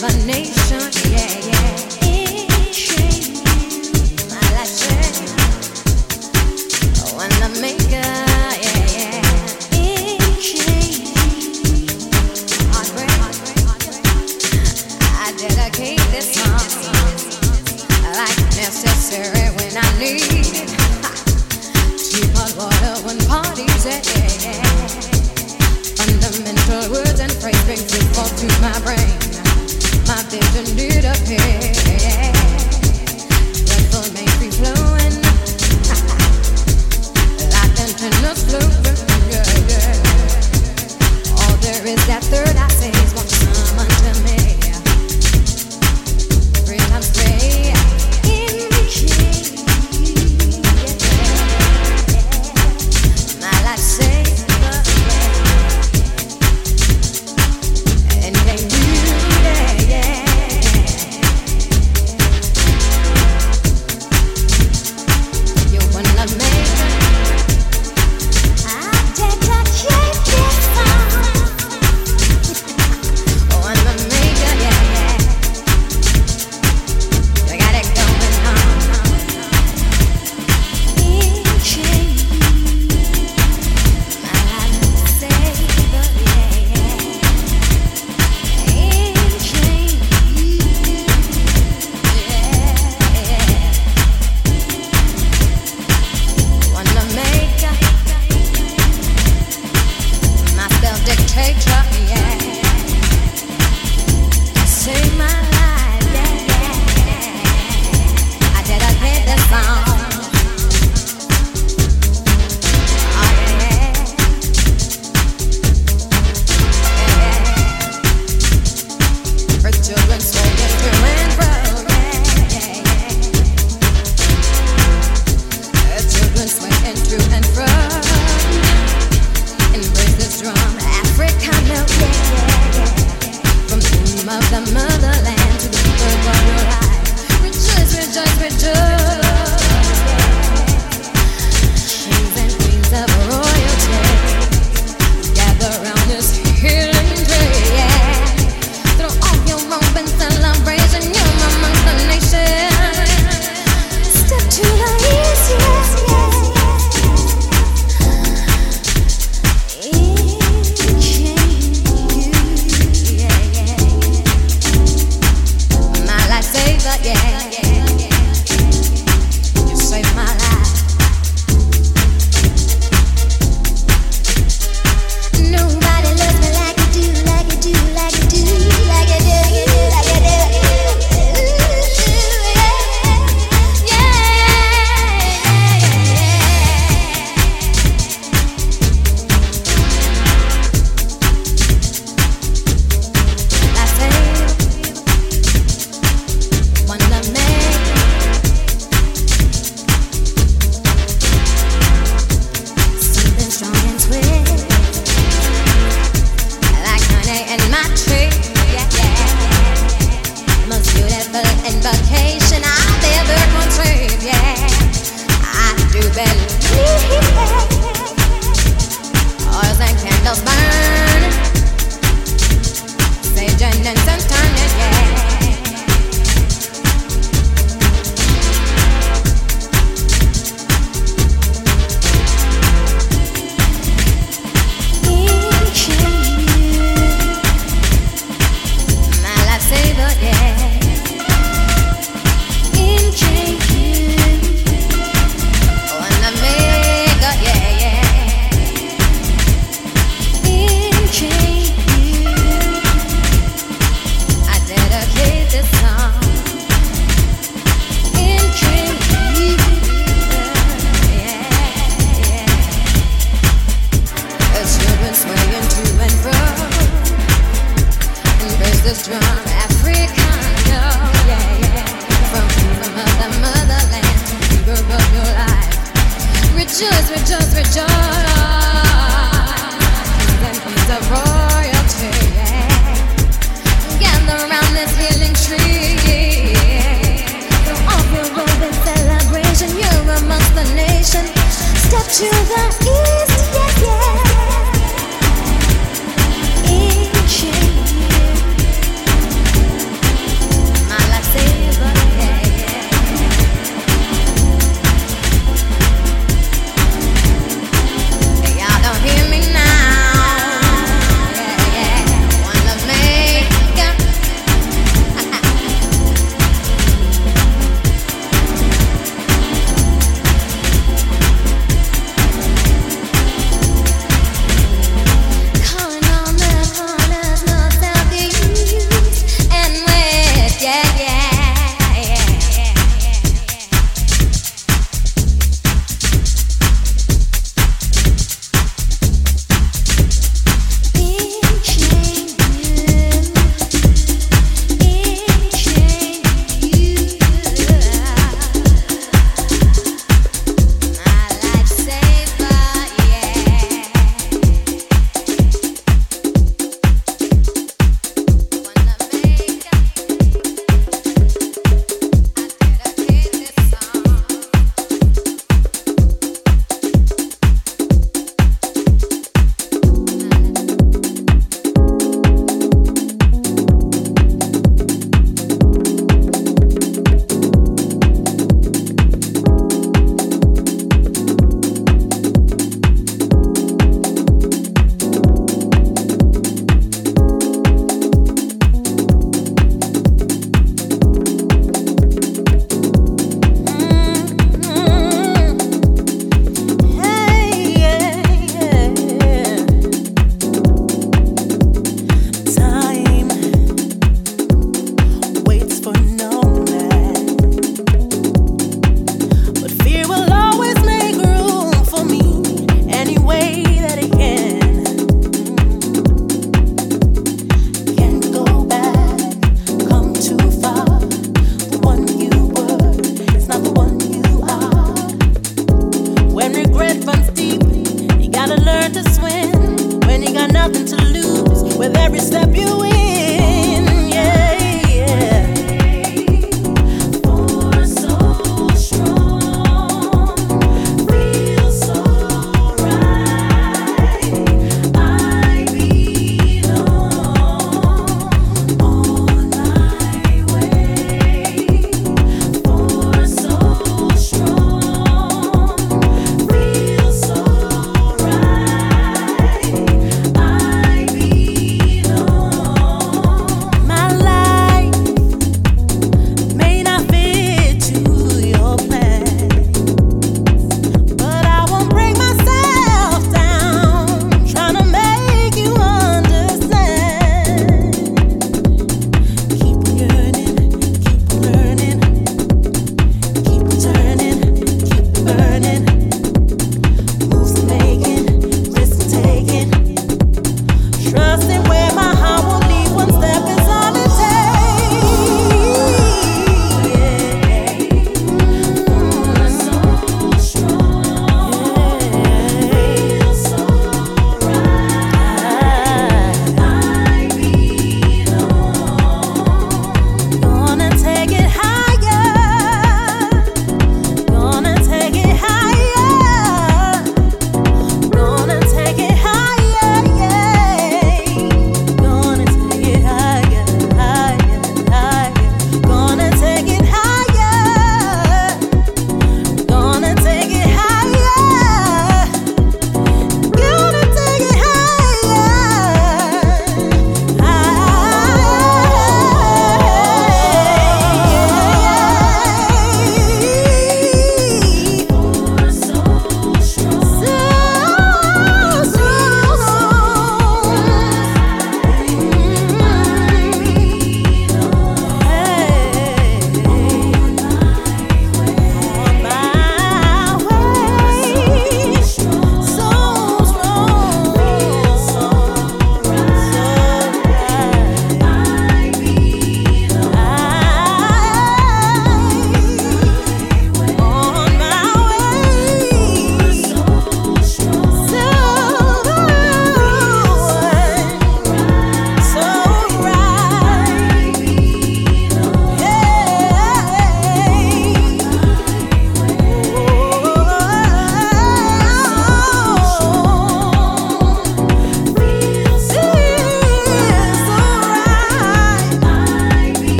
My name.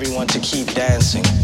Everyone to keep dancing.